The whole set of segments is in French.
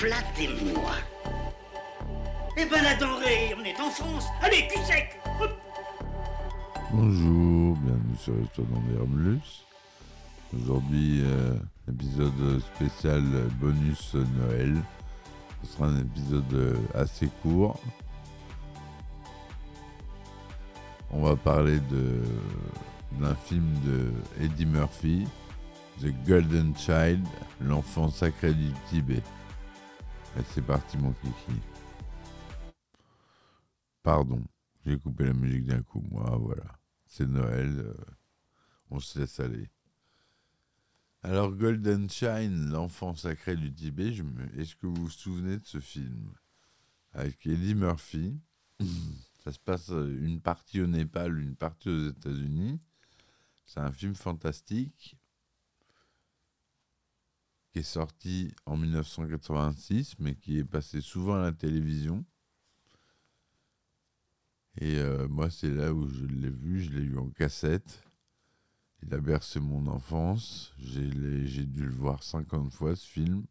Flattez-moi. Eh ben la denrée, on est en France. Allez, cul sec Hop. Bonjour, bienvenue sur Restaurant Hermlus. Aujourd'hui, euh, épisode spécial bonus Noël. Ce sera un épisode assez court. On va parler de d'un film de Eddie Murphy, The Golden Child, l'enfant sacré du Tibet. Et c'est parti mon kiki. Pardon, j'ai coupé la musique d'un coup, moi, voilà. C'est Noël, euh, on se laisse aller. Alors, Golden Shine, l'enfant sacré du Tibet, je me- est-ce que vous vous souvenez de ce film? Avec Eddie Murphy. Ça se passe euh, une partie au Népal, une partie aux États-Unis. C'est un film fantastique sorti en 1986, mais qui est passé souvent à la télévision. Et euh, moi, c'est là où je l'ai vu, je l'ai eu en cassette. Il a bercé mon enfance. J'ai dû le voir 50 fois, ce film.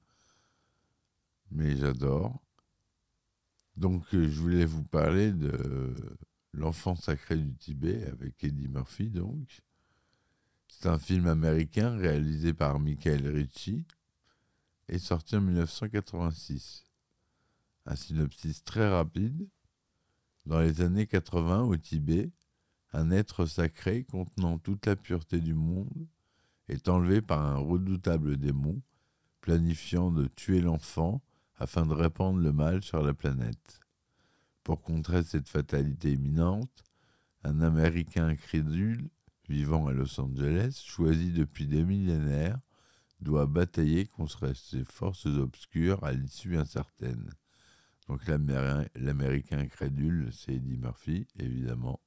Mais j'adore. Donc, euh, je voulais vous parler de L'enfant sacré du Tibet avec Eddie Murphy, donc. C'est un film américain réalisé par Michael Ritchie et sorti en 1986. Un synopsis très rapide. Dans les années 80, au Tibet, un être sacré contenant toute la pureté du monde est enlevé par un redoutable démon planifiant de tuer l'enfant afin de répandre le mal sur la planète. Pour contrer cette fatalité imminente, un Américain incrédule vivant à Los Angeles, choisi depuis des millénaires, doit batailler contre ces forces obscures à l'issue incertaine. Donc l'Améri- l'Américain incrédule, c'est Eddie Murphy, évidemment,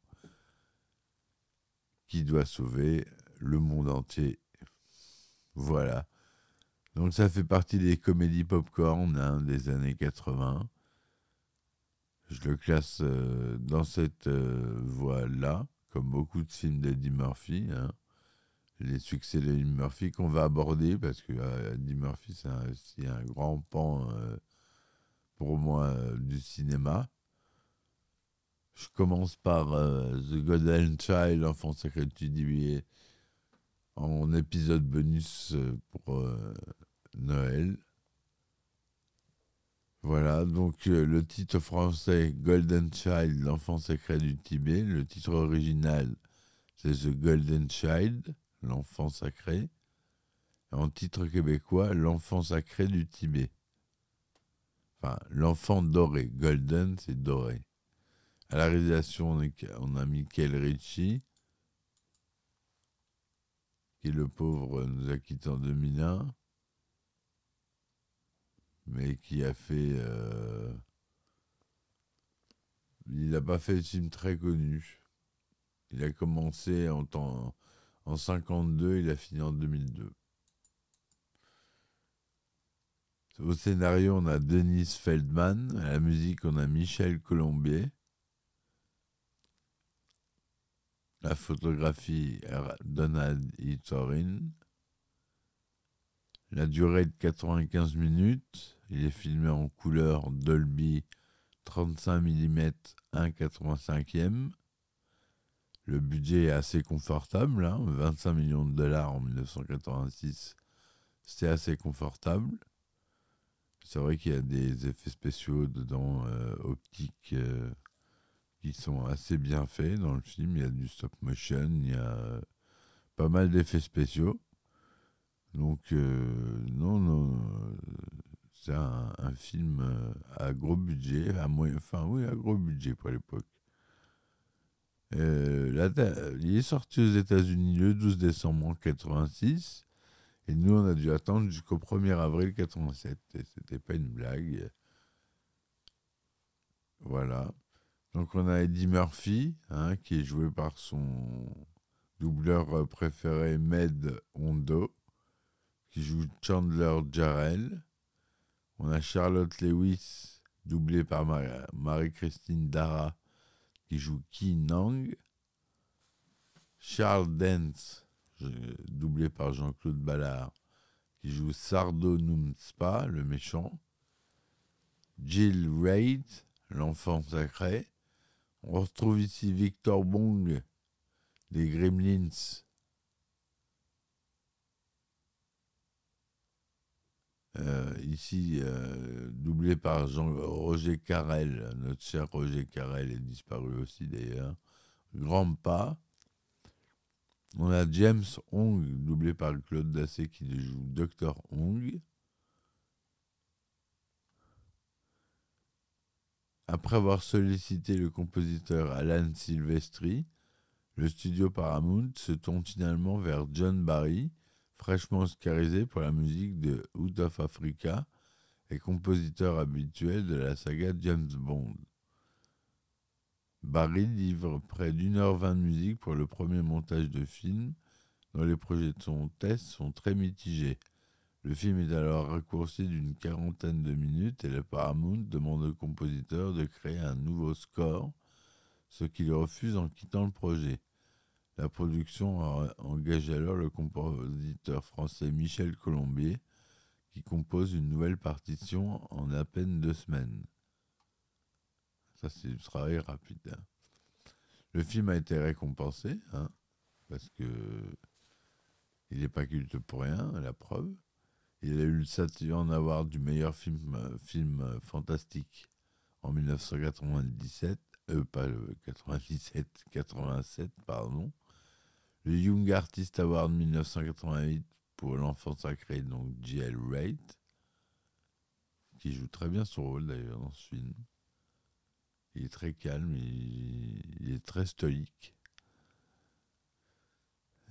qui doit sauver le monde entier. Voilà. Donc ça fait partie des comédies popcorn hein, des années 80. Je le classe euh, dans cette euh, voie-là, comme beaucoup de films d'Eddie Murphy. hein. Les succès d'Eddie Murphy qu'on va aborder, parce que euh, Eddie Murphy, c'est un, c'est un grand pan euh, pour moi euh, du cinéma. Je commence par The Golden Child, l'enfant sacré du Tibet, en épisode bonus pour Noël. Voilà, donc le titre français Golden Child, l'enfant sacré du Tibet. Le titre original, c'est The Golden Child, l'enfant sacré. En titre québécois, l'enfant sacré du Tibet. Enfin, l'enfant doré. Golden, c'est doré. À la réalisation, on a Michael Ritchie, qui le pauvre nous a quittés en 2001, mais qui a fait. euh, il n'a pas fait de film très connu. Il a commencé en, temps, en 52, il a fini en 2002. Au scénario, on a Denis Feldman. À la musique, on a Michel Colombier. La photographie, Donald. Thorin. La durée de 95 minutes. Il est filmé en couleur Dolby 35 mm 1,85e. Le budget est assez confortable, hein, 25 millions de dollars en 1986. C'est assez confortable. C'est vrai qu'il y a des effets spéciaux dedans, euh, optiques, euh, qui sont assez bien faits dans le film. Il y a du stop motion, il y a pas mal d'effets spéciaux. Donc, euh, non, non, euh, c'est un, un film euh, à gros budget, à moyen, enfin oui, à gros budget pour l'époque. Euh, il est sorti aux États-Unis le 12 décembre 1986 Et nous, on a dû attendre jusqu'au 1er avril 87. Et c'était pas une blague. Voilà. Donc on a Eddie Murphy, hein, qui est joué par son doubleur préféré Med Hondo, qui joue Chandler Jarrell. On a Charlotte Lewis, doublée par Mar- Marie-Christine Dara, qui joue Ki Nang. Charles Dance, doublé par Jean-Claude Ballard, qui joue Sardo Numspa, le méchant. Jill Reid, l'enfant sacré. On retrouve ici Victor Bong des Gremlins. Euh, ici, euh, doublé par Jean Roger Carrel, notre cher Roger Carrel est disparu aussi d'ailleurs. Grand pas. On a James Hong, doublé par Claude Dassé, qui joue Dr. Hong. Après avoir sollicité le compositeur Alan Silvestri, le studio Paramount se tourne finalement vers John Barry, fraîchement oscarisé pour la musique de Out of Africa et compositeur habituel de la saga James Bond. Barry livre près d'une heure vingt de musique pour le premier montage de film, dont les projections test sont très mitigées. Le film est alors raccourci d'une quarantaine de minutes et le Paramount demande au compositeur de créer un nouveau score, ce qu'il refuse en quittant le projet. La production engage alors le compositeur français Michel Colombier, qui compose une nouvelle partition en à peine deux semaines. Ça, c'est du travail rapide. hein. Le film a été récompensé, hein, parce que il n'est pas culte pour rien, la preuve. Il a eu le Saturn Award du meilleur film, film fantastique en 1997, euh, pas le 97, 87, pardon. Le Young Artist Award 1988 pour l'enfant sacré, donc J.L. Wright, qui joue très bien son rôle d'ailleurs dans ce film. Il est très calme, il, est très stoïque.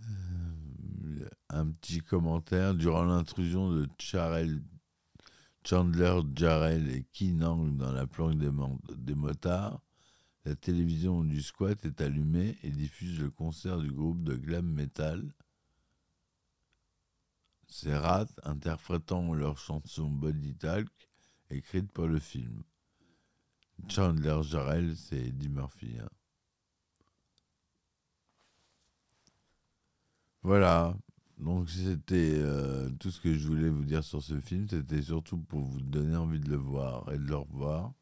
Euh, un petit commentaire durant l'intrusion de Charel- Chandler Jarrell et Kinang dans la planque des motards. La télévision du squat est allumée et diffuse le concert du groupe de glam metal. C'est Rat interprétant leur chanson Body Talk, écrite pour le film. Chandler Jarrell, c'est Eddie Murphy. hein. Voilà, donc c'était euh, tout ce que je voulais vous dire sur ce film. C'était surtout pour vous donner envie de le voir et de le revoir.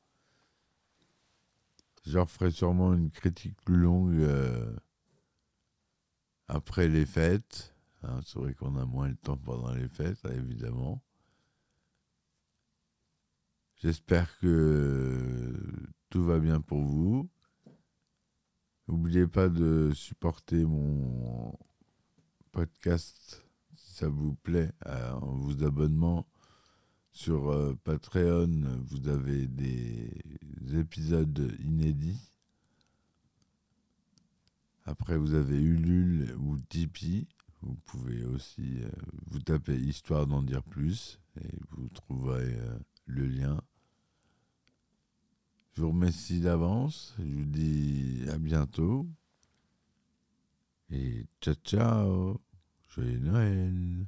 Je referai sûrement une critique plus longue euh, après les fêtes. hein. C'est vrai qu'on a moins le temps pendant les fêtes, hein, évidemment. J'espère que tout va bien pour vous. N'oubliez pas de supporter mon podcast si ça vous plaît euh, en vous abonnement sur euh, Patreon vous avez des épisodes inédits. Après vous avez Ulule ou Tipeee. Vous pouvez aussi euh, vous taper histoire d'en dire plus et vous trouverez euh, le lien. Je vous remercie d'avance. Je vous dis à bientôt. Et ciao ciao. Joyeux Noël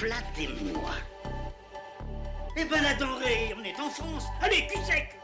Flattez-moi. Eh ben la denrée, on est en France. Allez, cul sec